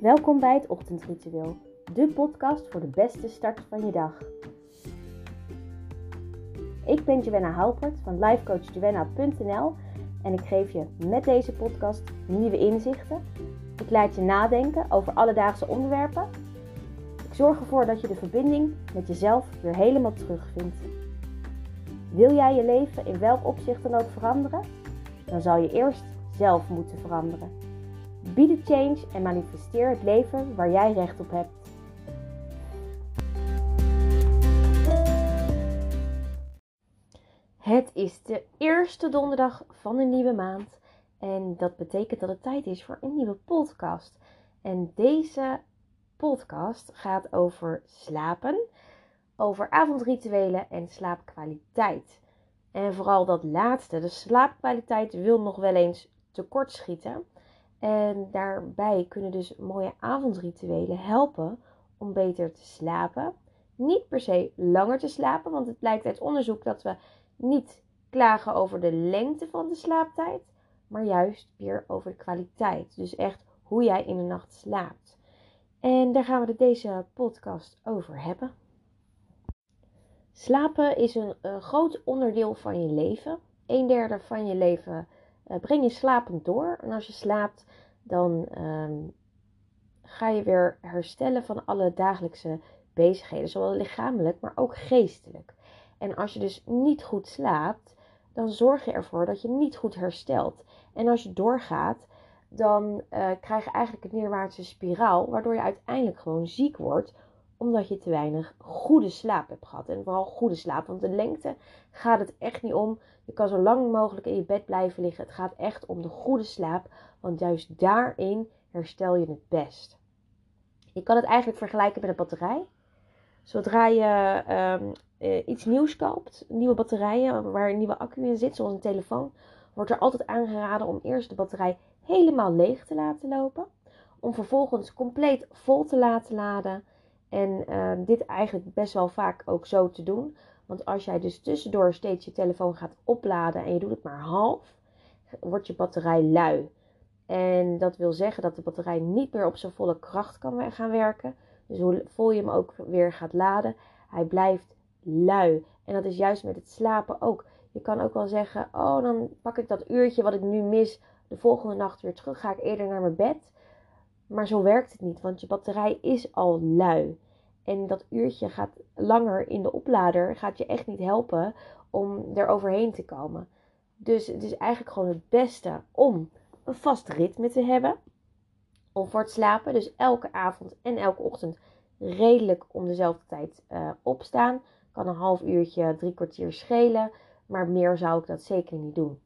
Welkom bij het Ochtendritueel, de podcast voor de beste start van je dag. Ik ben Joanna Halpert van lifecoachjoanna.nl en ik geef je met deze podcast nieuwe inzichten. Ik laat je nadenken over alledaagse onderwerpen. Ik zorg ervoor dat je de verbinding met jezelf weer helemaal terugvindt. Wil jij je leven in welk opzicht dan ook veranderen? Dan zal je eerst zelf moeten veranderen. Be change en manifesteer het leven waar jij recht op hebt. Het is de eerste donderdag van de nieuwe maand en dat betekent dat het tijd is voor een nieuwe podcast. En deze podcast gaat over slapen, over avondrituelen en slaapkwaliteit. En vooral dat laatste, de slaapkwaliteit, wil nog wel eens tekortschieten. En daarbij kunnen dus mooie avondrituelen helpen om beter te slapen. Niet per se langer te slapen, want het blijkt uit onderzoek dat we niet klagen over de lengte van de slaaptijd, maar juist weer over de kwaliteit. Dus echt hoe jij in de nacht slaapt. En daar gaan we het deze podcast over hebben. Slapen is een, een groot onderdeel van je leven. Een derde van je leven breng je slapend door. En als je slaapt, dan um, ga je weer herstellen van alle dagelijkse bezigheden, zowel lichamelijk, maar ook geestelijk. En als je dus niet goed slaapt, dan zorg je ervoor dat je niet goed herstelt. En als je doorgaat, dan uh, krijg je eigenlijk een neerwaartse spiraal, waardoor je uiteindelijk gewoon ziek wordt, omdat je te weinig goede slaap hebt gehad. En vooral goede slaap, want de lengte gaat het echt niet om. Je kan zo lang mogelijk in je bed blijven liggen. Het gaat echt om de goede slaap, want juist daarin herstel je het best. Je kan het eigenlijk vergelijken met een batterij. Zodra je um, iets nieuws koopt, nieuwe batterijen waar een nieuwe accu in zit, zoals een telefoon, wordt er altijd aangeraden om eerst de batterij helemaal leeg te laten lopen. Om vervolgens compleet vol te laten laden. En uh, dit eigenlijk best wel vaak ook zo te doen. Want als jij dus tussendoor steeds je telefoon gaat opladen en je doet het maar half, wordt je batterij lui. En dat wil zeggen dat de batterij niet meer op zijn volle kracht kan gaan werken. Dus hoe vol je hem ook weer gaat laden, hij blijft lui. En dat is juist met het slapen ook. Je kan ook wel zeggen: Oh, dan pak ik dat uurtje wat ik nu mis de volgende nacht weer terug. Ga ik eerder naar mijn bed. Maar zo werkt het niet, want je batterij is al lui. En dat uurtje gaat langer in de oplader, gaat je echt niet helpen om er overheen te komen. Dus het is eigenlijk gewoon het beste om een vast ritme te hebben. Om voor het slapen, dus elke avond en elke ochtend redelijk om dezelfde tijd uh, opstaan. Kan een half uurtje, drie kwartier schelen, maar meer zou ik dat zeker niet doen.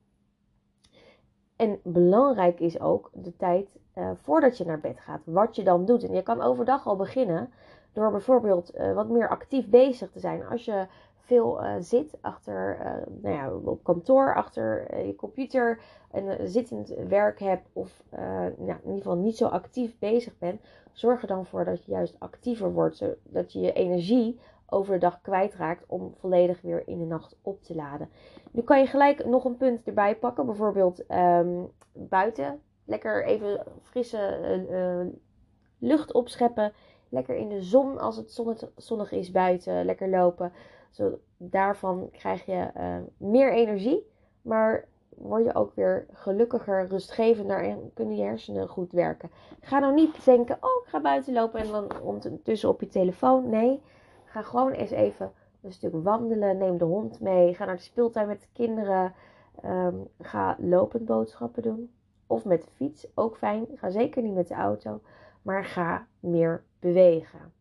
En belangrijk is ook de tijd uh, voordat je naar bed gaat, wat je dan doet. En je kan overdag al beginnen door bijvoorbeeld uh, wat meer actief bezig te zijn. Als je veel uh, zit achter, nou ja, op kantoor, achter je computer, en zittend werk hebt of nou, in ieder geval niet zo actief bezig bent, zorg er dan voor dat je juist actiever wordt, zodat je je energie over de dag kwijtraakt om volledig weer in de nacht op te laden. Nu kan je gelijk nog een punt erbij pakken, bijvoorbeeld um, buiten. Lekker even frisse uh, uh, lucht opscheppen. Lekker in de zon als het zonnig is buiten. Lekker lopen. Zo, daarvan krijg je uh, meer energie. Maar word je ook weer gelukkiger, rustgevender en kunnen je hersenen goed werken. Ga nou niet denken, oh ik ga buiten lopen en dan ondertussen op je telefoon. Nee, Ga gewoon eens even een stuk wandelen. Neem de hond mee. Ga naar de speeltuin met de kinderen. Um, ga lopend boodschappen doen. Of met de fiets, ook fijn. Ga zeker niet met de auto. Maar ga meer bewegen.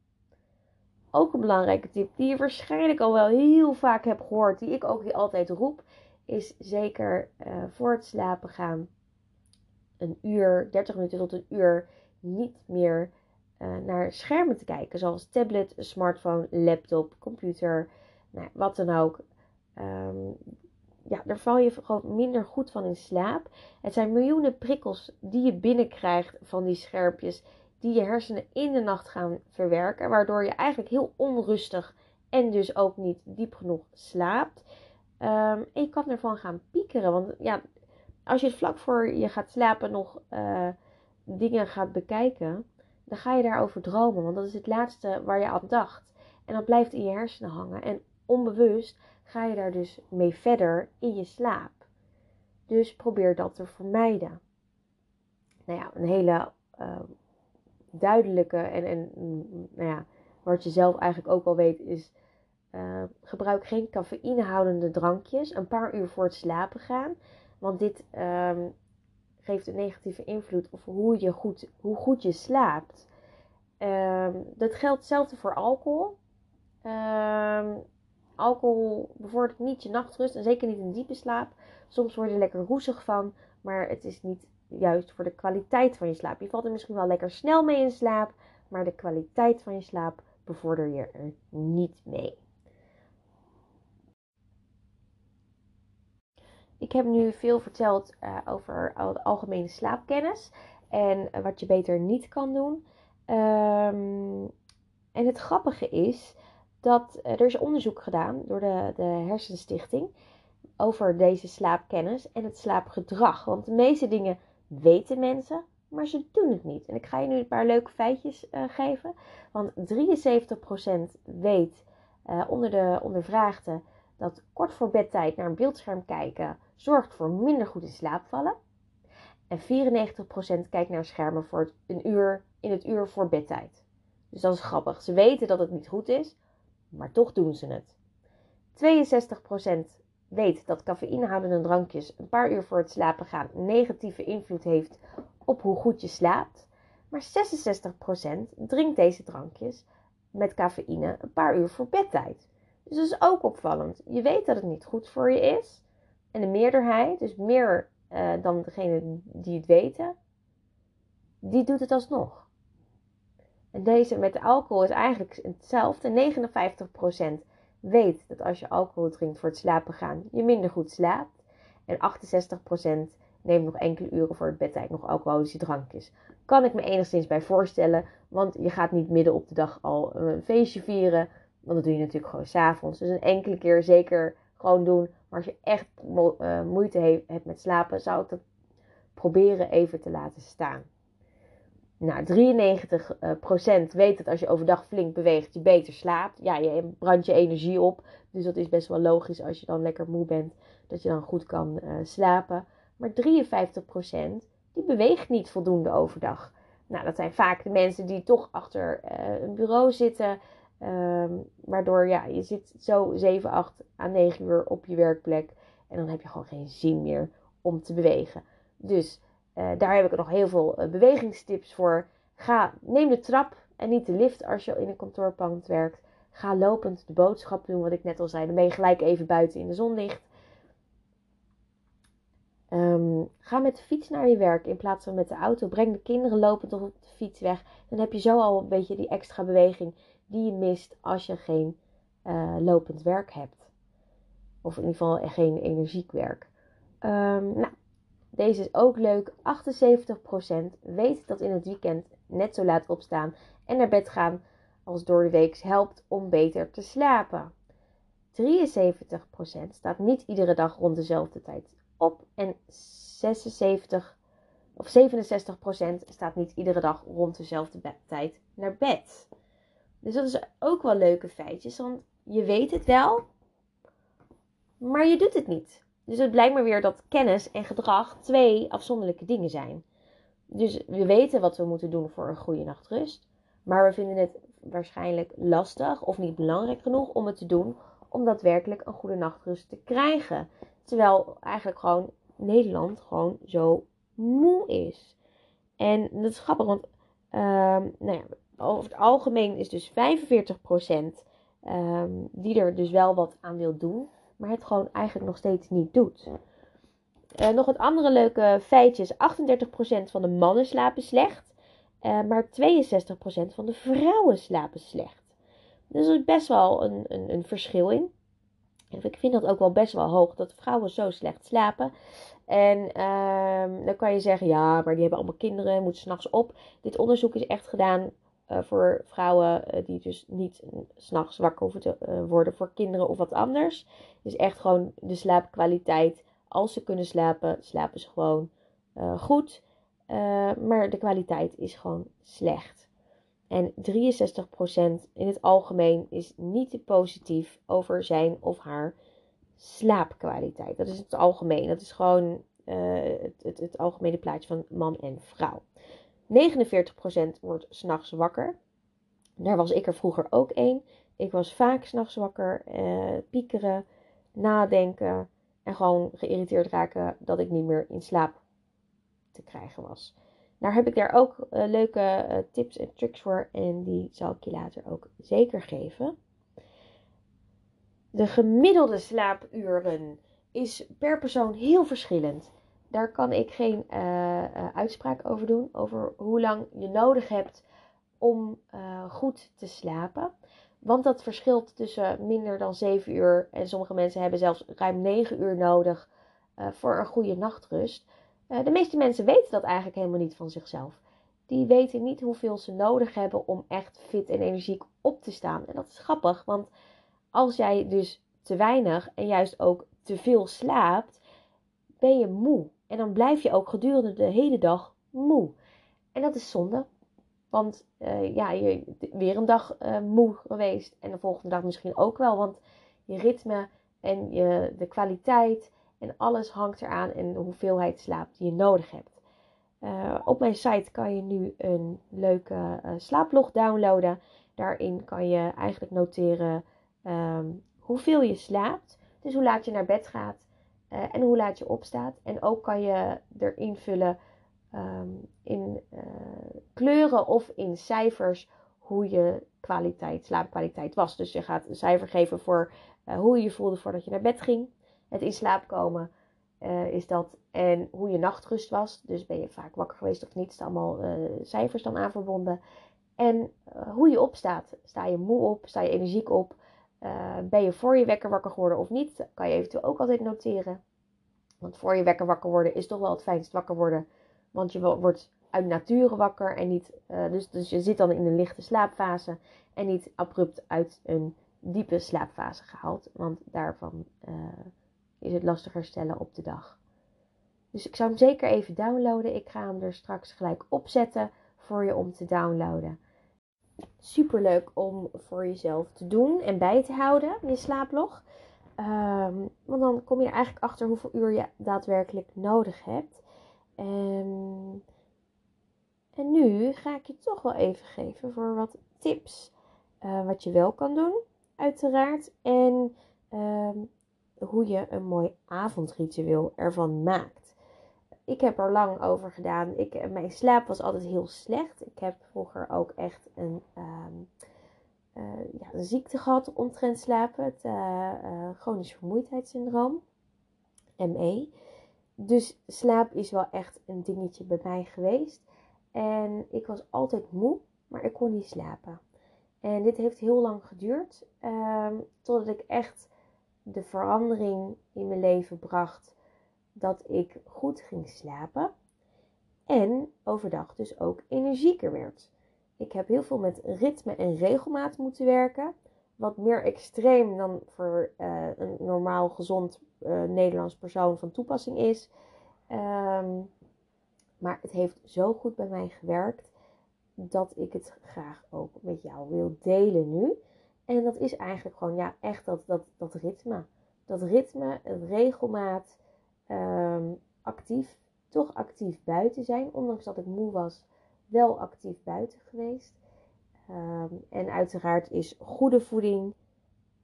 Ook een belangrijke tip die je waarschijnlijk al wel heel vaak hebt gehoord. Die ik ook altijd roep. Is zeker uh, voor het slapen gaan. Een uur, 30 minuten tot een uur niet meer uh, naar schermen te kijken, zoals tablet, smartphone, laptop, computer, nou, wat dan ook. Um, ja, daar val je gewoon minder goed van in slaap. Het zijn miljoenen prikkels die je binnenkrijgt van die schermpjes, die je hersenen in de nacht gaan verwerken, waardoor je eigenlijk heel onrustig en dus ook niet diep genoeg slaapt. Um, en je kan ervan gaan piekeren, want ja, als je vlak voor je gaat slapen nog uh, dingen gaat bekijken, dan ga je daarover dromen, want dat is het laatste waar je aan dacht. En dat blijft in je hersenen hangen. En onbewust ga je daar dus mee verder in je slaap. Dus probeer dat te vermijden. Nou ja, een hele uh, duidelijke en, en nou ja, wat je zelf eigenlijk ook al weet is uh, gebruik geen cafeïnehoudende drankjes een paar uur voor het slapen gaan. Want dit um, geeft een negatieve invloed op hoe, je goed, hoe goed je slaapt. Um, dat geldt hetzelfde voor alcohol. Um, alcohol bevordert niet je nachtrust en zeker niet in diepe slaap. Soms word je lekker roezig van, maar het is niet juist voor de kwaliteit van je slaap. Je valt er misschien wel lekker snel mee in slaap, maar de kwaliteit van je slaap bevorder je er niet mee. Ik heb nu veel verteld uh, over algemene slaapkennis en wat je beter niet kan doen. Um, en het grappige is dat uh, er is onderzoek gedaan door de, de Hersenstichting over deze slaapkennis en het slaapgedrag. Want de meeste dingen weten mensen, maar ze doen het niet. En ik ga je nu een paar leuke feitjes geven. Want 73% weet onder de ondervraagden dat kort voor bedtijd naar een beeldscherm kijken zorgt voor minder goed in slaap vallen. En 94% kijkt naar schermen voor het, een uur in het uur voor bedtijd. Dus dat is grappig. Ze weten dat het niet goed is, maar toch doen ze het. 62% weet dat cafeïnehoudende drankjes een paar uur voor het slapen gaan negatieve invloed heeft op hoe goed je slaapt. Maar 66% drinkt deze drankjes met cafeïne een paar uur voor bedtijd. Dus dat is ook opvallend. Je weet dat het niet goed voor je is. En de meerderheid, dus meer uh, dan degene die het weten, die doet het alsnog. En deze met alcohol is eigenlijk hetzelfde. 59% weet dat als je alcohol drinkt voor het slapen gaan, je minder goed slaapt. En 68% neemt nog enkele uren voor het bedtijd nog alcoholische drankjes. Kan ik me enigszins bij voorstellen, want je gaat niet midden op de dag al een feestje vieren. Want dat doe je natuurlijk gewoon s'avonds. Dus een enkele keer zeker gewoon doen. Maar als je echt uh, moeite hebt met slapen, zou ik dat proberen even te laten staan. Nou, 93% weet dat als je overdag flink beweegt, je beter slaapt. Ja, je brandt je energie op. Dus dat is best wel logisch als je dan lekker moe bent, dat je dan goed kan uh, slapen. Maar 53% die beweegt niet voldoende overdag. Nou, dat zijn vaak de mensen die toch achter een bureau zitten, Um, waardoor ja, je zit zo 7, 8 à 9 uur op je werkplek. En dan heb je gewoon geen zin meer om te bewegen. Dus uh, daar heb ik nog heel veel uh, bewegingstips voor. Ga, neem de trap en niet de lift als je in een kantoorpand werkt. Ga lopend de boodschap doen, wat ik net al zei. Dan ben je gelijk even buiten in de zonlicht. Um, ga met de fiets naar je werk in plaats van met de auto. Breng de kinderen lopend op de fiets weg. Dan heb je zo al een beetje die extra beweging die je mist als je geen uh, lopend werk hebt. Of in ieder geval geen energiek werk. Um, nou, deze is ook leuk. 78% weet dat in het weekend net zo laat opstaan en naar bed gaan als door de week helpt om beter te slapen. 73% staat niet iedere dag rond dezelfde tijd op en 76 of 67% staat niet iedere dag rond dezelfde tijd naar bed. Dus dat is ook wel leuke feitjes, want je weet het wel, maar je doet het niet. Dus het blijkt maar weer dat kennis en gedrag twee afzonderlijke dingen zijn. Dus we weten wat we moeten doen voor een goede nachtrust, maar we vinden het waarschijnlijk lastig of niet belangrijk genoeg om het te doen om daadwerkelijk een goede nachtrust te krijgen. Terwijl eigenlijk gewoon Nederland gewoon zo moe is. En dat is grappig, want uh, nou ja, over het algemeen is dus 45% um, ehm, die er dus wel wat aan wil doen, maar het gewoon eigenlijk nog steeds niet doet. Uh, nog wat andere leuke feitjes. 38% van de mannen slapen slecht, uh, maar 62% van de vrouwen slapen slecht. Dus er is best wel een, een, een verschil in. Ik vind dat ook wel best wel hoog dat vrouwen zo slecht slapen. En um, dan kan je zeggen, ja, maar die hebben allemaal kinderen, moeten s'nachts op. Dit onderzoek is echt gedaan voor vrouwen uh, die dus niet s'nachts wakker hoeven te worden voor kinderen of wat anders. Dus echt gewoon de slaapkwaliteit. Als ze kunnen slapen, slapen ze gewoon goed. maar de kwaliteit is gewoon slecht. En 63% in het algemeen is niet positief over zijn of haar slaapkwaliteit. Dat is het algemeen. Dat is gewoon het, het, het, algemene plaatje van man en vrouw. 49% wordt s'nachts wakker. Daar was ik er vroeger ook één. Ik was vaak s'nachts wakker, uh, piekeren, nadenken en gewoon geïrriteerd raken dat ik niet meer in slaap te krijgen was. Daar heb ik daar ook uh, leuke uh, tips en tricks voor en die zal ik je later ook zeker geven. De gemiddelde slaapuren is per persoon heel verschillend. Daar kan ik geen uh, uitspraak over doen, over hoe lang je nodig hebt om goed te slapen. Want dat verschilt tussen minder dan 7 uur en sommige mensen hebben zelfs ruim 9 uur nodig voor een goede nachtrust. de meeste mensen weten dat eigenlijk helemaal niet van zichzelf. Die weten niet hoeveel ze nodig hebben om echt fit en energiek op te staan. En dat is grappig, want als jij dus te weinig en juist ook te veel slaapt, ben je moe. En dan blijf je ook gedurende de hele dag moe. En dat is zonde. Want uh, ja, je weer een dag uh, moe geweest. En de volgende dag misschien ook wel. Want je ritme en je, de kwaliteit en alles hangt eraan. En de hoeveelheid slaap die je nodig hebt. Uh, op mijn site kan je nu een leuke slaaplog downloaden. Daarin kan je eigenlijk noteren um, hoeveel je slaapt. Dus hoe laat je naar bed gaat uh, en hoe laat je opstaat. En ook kan je er invullen um, in uh, kleuren of in cijfers hoe je kwaliteit, slaapkwaliteit was. Dus je gaat een cijfer geven voor uh, hoe je je voelde voordat je naar bed ging. Het in slaap komen is dat. En hoe je nachtrust was. Dus ben je vaak wakker geweest of niet. Staan allemaal cijfers dan aan verbonden. En hoe je opstaat. Sta je moe op? Sta je energiek op? Uh, ben je voor je wekker wakker geworden of niet? Kan je eventueel ook altijd noteren. Want voor je wekker wakker worden is toch wel het fijnst wakker worden. Want je wordt uit nature wakker en niet. Uh, dus, dus je zit dan in een lichte slaapfase. En niet abrupt uit een diepe slaapfase gehaald. Want daarvan uh, is het lastig herstellen op de dag. Dus ik zou hem zeker even downloaden. Ik ga hem er straks gelijk opzetten voor je om te downloaden super leuk om voor jezelf te doen en bij te houden, je slaaplog. Um, want dan kom je er eigenlijk achter hoeveel uur je daadwerkelijk nodig hebt. En nu ga ik je toch wel even geven voor wat tips. Uh, wat je wel kan doen, uiteraard. En um, hoe je een mooi avondritueel ervan maakt ik heb er lang over gedaan. Ik, mijn slaap was altijd heel slecht. Ik heb vroeger ook echt een, um, uh, ja, een ziekte gehad omtrent slapen. Het uh, chronisch vermoeidheidssyndroom. ME. Dus slaap is wel echt een dingetje bij mij geweest. En ik was altijd moe, maar ik kon niet slapen. En dit heeft heel lang geduurd. Um, totdat ik echt de verandering in mijn leven bracht dat ik goed ging slapen en overdag dus ook energieker werd. Ik heb heel veel met ritme en regelmaat moeten werken. Wat meer extreem dan voor uh, een normaal gezond uh, Nederlands persoon van toepassing is. Um, maar het heeft zo goed bij mij gewerkt dat ik het graag ook met jou wil delen nu. En dat is eigenlijk gewoon ja, echt dat, dat, dat ritme. Dat ritme, het regelmaat, um, actief, toch actief buiten zijn. Ondanks dat ik moe was, wel actief buiten geweest. Um, en uiteraard is goede voeding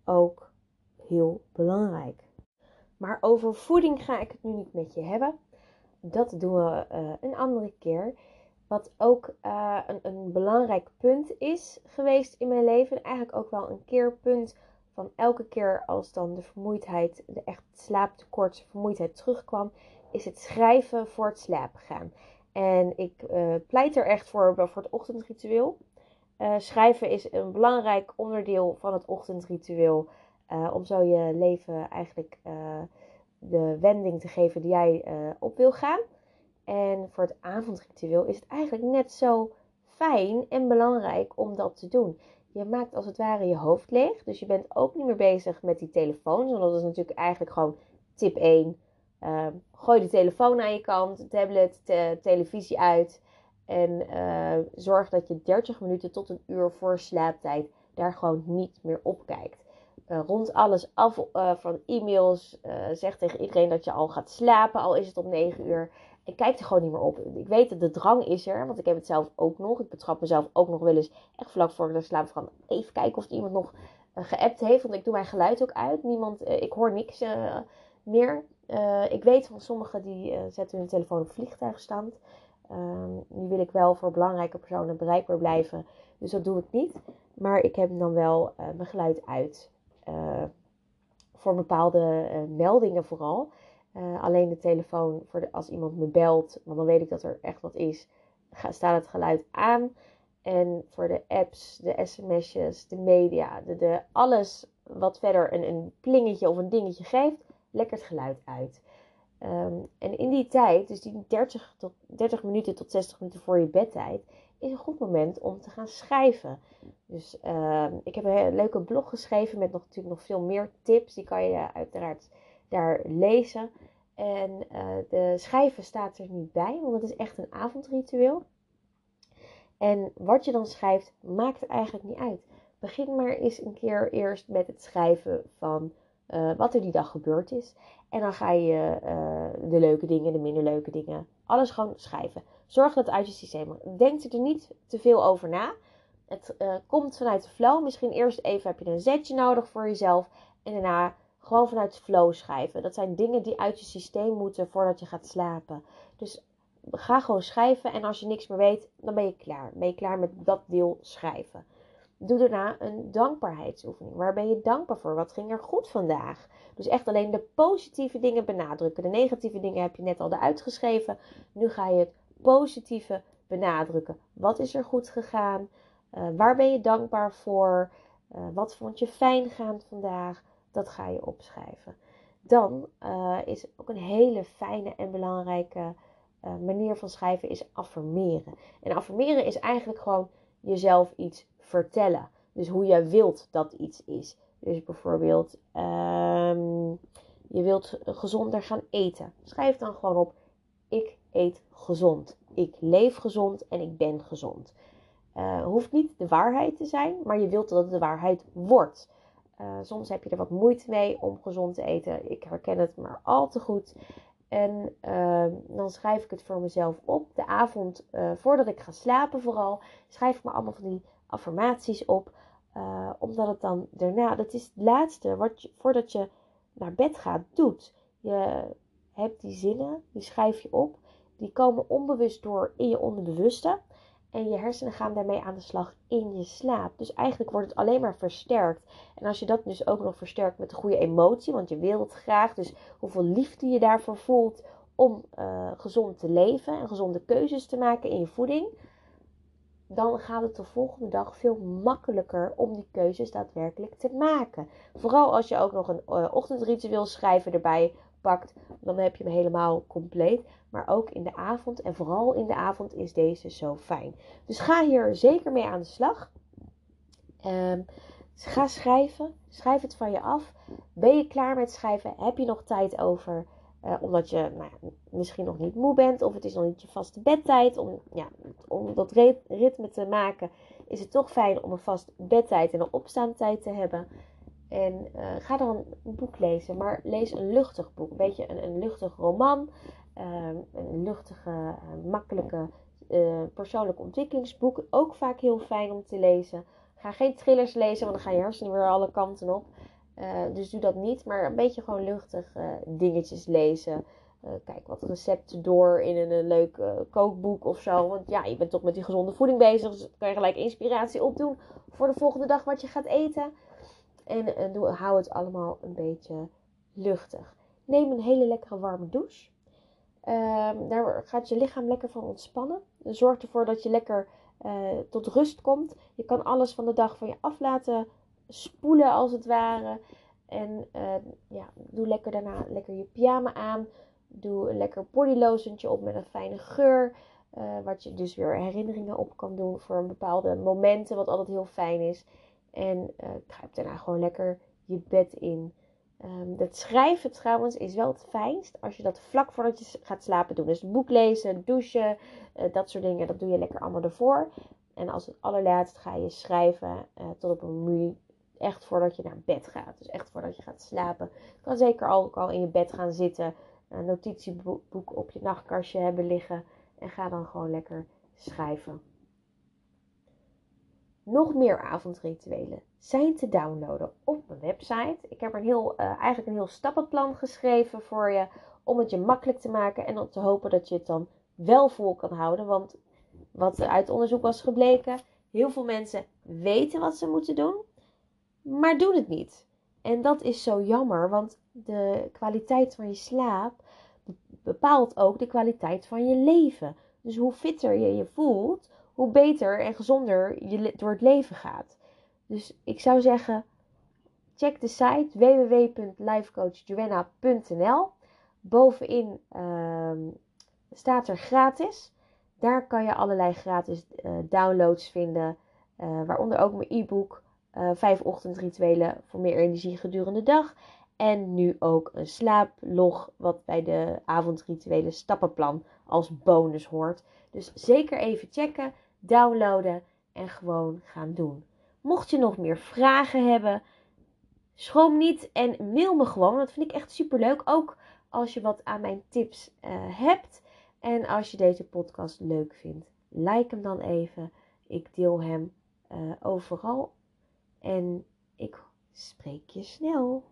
ook heel belangrijk. Maar over voeding ga ik het nu niet met je hebben. Dat doen we uh, een andere keer. Wat ook uh, een, een, belangrijk punt is geweest in mijn leven. eigenlijk ook wel een keerpunt van elke keer als dan de vermoeidheid, de echt slaaptekort, vermoeidheid terugkwam, is het schrijven voor het slapen gaan. En ik uh, pleit er echt voor, voor het ochtendritueel. Uh, schrijven is een belangrijk onderdeel van het ochtendritueel. Uh, om zo je leven eigenlijk de wending te geven die jij op wil gaan. En voor het avondritueel is het eigenlijk net zo fijn en belangrijk om dat te doen je maakt als het ware je hoofd leeg. Dus je bent ook niet meer bezig met die telefoon. Want dat is natuurlijk eigenlijk gewoon tip 1. Uh, ehm, gooi de telefoon aan je kant, tablet, televisie uit. En zorg dat je 30 minuten tot een uur voor slaaptijd daar gewoon niet meer op kijkt. rond alles af van e-mails. zeg tegen iedereen dat je al gaat slapen, al is het om 9 uur ik kijk er gewoon niet meer op. Ik weet dat de drang is er, want ik heb het zelf ook nog. Ik betrap mezelf ook nog wel eens echt vlak voor de slaap van even kijken of iemand nog uh, geappt heeft. Want ik doe mijn geluid ook uit. Niemand, uh, ik hoor niks uh, meer. ik weet van sommigen die zetten hun telefoon op vliegtuigstand. Ehm, nu wil ik wel voor belangrijke personen bereikbaar blijven. Dus dat doe ik niet. Maar ik heb dan wel mijn geluid uit. voor bepaalde meldingen vooral. Uh, alleen de telefoon, voor de, als iemand me belt, want dan weet ik dat er echt wat is, staat het geluid aan. En voor de apps, de sms'jes, de media, de, de, alles wat verder een, een plingetje of een dingetje geeft, lekker het geluid uit. Um, en in die tijd, dus die 30, tot, 30 minuten tot 60 minuten voor je bedtijd, is een goed moment om te gaan schrijven. Dus uh, ik heb een leuke blog geschreven met nog, natuurlijk nog veel meer tips. Die kan je uiteraard daar lezen. En uh, de schrijven staat er niet bij, want het is echt een avondritueel. En wat je dan schrijft, maakt eigenlijk niet uit. Begin maar eens een keer eerst met het schrijven van uh, wat er die dag gebeurd is. En dan ga je uh, de leuke dingen, de minder leuke dingen, alles gewoon schrijven. Zorg dat het uit je systeem Denk er niet te veel over na. Het komt vanuit de flow. Misschien eerst even heb je een zetje nodig voor jezelf. En daarna gewoon vanuit flow schrijven. Dat zijn dingen die uit je systeem moeten voordat je gaat slapen. Dus ga gewoon schrijven en als je niks meer weet, dan ben je klaar. Ben je klaar met dat deel schrijven. Doe daarna een dankbaarheidsoefening. Waar ben je dankbaar voor? Wat ging er goed vandaag? Dus echt alleen de positieve dingen benadrukken. De negatieve dingen heb je net al eruit geschreven. Nu ga je het positieve benadrukken. Wat is er goed gegaan? Uh, waar ben je dankbaar voor? Uh, wat vond je fijn gaan vandaag? Dat ga je opschrijven. Dan uh, is ook een hele fijne en belangrijke uh, manier van schrijven is affirmeren. En affirmeren is eigenlijk gewoon jezelf iets vertellen. Dus hoe jij wilt dat iets is. Dus bijvoorbeeld, um, je wilt gezonder gaan eten. Schrijf dan gewoon op: ik eet gezond. Ik leef gezond en ik ben gezond. Uh, hoeft niet de waarheid te zijn, maar je wilt dat het de waarheid wordt. Uh, soms heb je er wat moeite mee om gezond te eten. Ik herken het maar al te goed. En uh, dan schrijf ik het voor mezelf op. De avond uh, voordat ik ga slapen vooral. Schrijf ik me allemaal van die affirmaties op. Uh, omdat het dan daarna, dat is het laatste wat je, voordat je naar bed gaat, doet. Je hebt die zinnen, die schrijf je op. Die komen onbewust door in je onderbewuste. En je hersenen gaan daarmee aan de slag in je slaap. Dus eigenlijk wordt het alleen maar versterkt. En als je dat dus ook nog versterkt met een goede emotie, want je wilt graag, dus hoeveel liefde je daarvoor voelt om uh, gezond te leven en gezonde keuzes te maken in je voeding, dan gaat het de volgende dag veel makkelijker om die keuzes daadwerkelijk te maken. Vooral als je ook nog een uh, ochtendritueel schrijven erbij pakt, dan heb je hem helemaal compleet. Maar ook in de avond en vooral in de avond is deze zo fijn. Dus ga hier zeker mee aan de slag. Um, ga schrijven. Schrijf het van je af. Ben je klaar met schrijven? Heb je nog tijd over? Uh, omdat je nou ja, misschien nog niet moe bent of het is nog niet je vaste bedtijd. Om, ja, om dat ritme te maken is het toch fijn om een vast bedtijd en een opstaantijd te hebben. En uh, ga dan een boek lezen, maar lees een luchtig boek. Een beetje een, een luchtig roman, uh, een luchtige, uh, makkelijke uh, persoonlijke ontwikkelingsboek. Ook vaak heel fijn om te lezen. Ga geen thrillers lezen, want dan gaan je hersenen weer alle kanten op. dus doe dat niet, maar een beetje gewoon luchtig dingetjes lezen. kijk wat recepten door in een, een leuk kookboek of zo. Want ja, je bent toch met die gezonde voeding bezig. Dus kan je gelijk inspiratie opdoen voor de volgende dag wat je gaat eten. En uh, doe, hou het allemaal een beetje luchtig. Neem een hele lekkere warme douche. Um, daar gaat je lichaam lekker van ontspannen. Zorg ervoor dat je lekker uh, tot rust komt. Je kan alles van de dag van je af laten spoelen als het ware. En uh, ja, doe lekker daarna lekker je pyjama aan. Doe een lekker bodylotiontje op met een fijne geur. Uh, wat je dus weer herinneringen op kan doen voor een bepaalde momenten. Wat altijd heel fijn is. En uh, kruip daarna gewoon lekker je bed in. Um, het schrijven trouwens is wel het fijnst als je dat vlak voordat je gaat slapen doet. Dus boek lezen, douchen, uh, dat soort dingen, dat doe je lekker allemaal ervoor. En als het allerlaatst ga je schrijven uh, tot op een minuut, echt voordat je naar bed gaat. Dus echt voordat je gaat slapen. Je kan zeker ook al in je bed gaan zitten, een notitieboek op je nachtkastje hebben liggen en ga dan gewoon lekker schrijven. Nog meer avondrituelen zijn te downloaden op mijn website. Ik heb een heel, uh, eigenlijk een heel stappenplan geschreven voor je om het je makkelijk te maken en om te hopen dat je het dan wel vol kan houden. Want wat uit onderzoek was gebleken, heel veel mensen weten wat ze moeten doen, maar doen het niet. En dat is zo jammer, want de kwaliteit van je slaap bepaalt ook de kwaliteit van je leven. Dus hoe fitter je je voelt, hoe beter en gezonder je door het leven gaat. Dus ik zou zeggen, check de site www.lifecoachjoanna.nl. Bovenin uh, staat er gratis. Daar kan je allerlei gratis uh, downloads vinden, uh, waaronder ook mijn e-book uh, 5 ochtendrituelen voor meer energie gedurende de dag. En nu ook een slaaplog, wat bij de avondrituelen stappenplan als bonus hoort. Dus zeker even checken downloaden en gewoon gaan doen. Mocht je nog meer vragen hebben, schroom niet en mail me gewoon. Dat vind ik echt super leuk. Ook als je wat aan mijn tips uh, hebt. En als je deze podcast leuk vindt, like hem dan even. Ik deel hem uh, overal. En ik spreek je snel.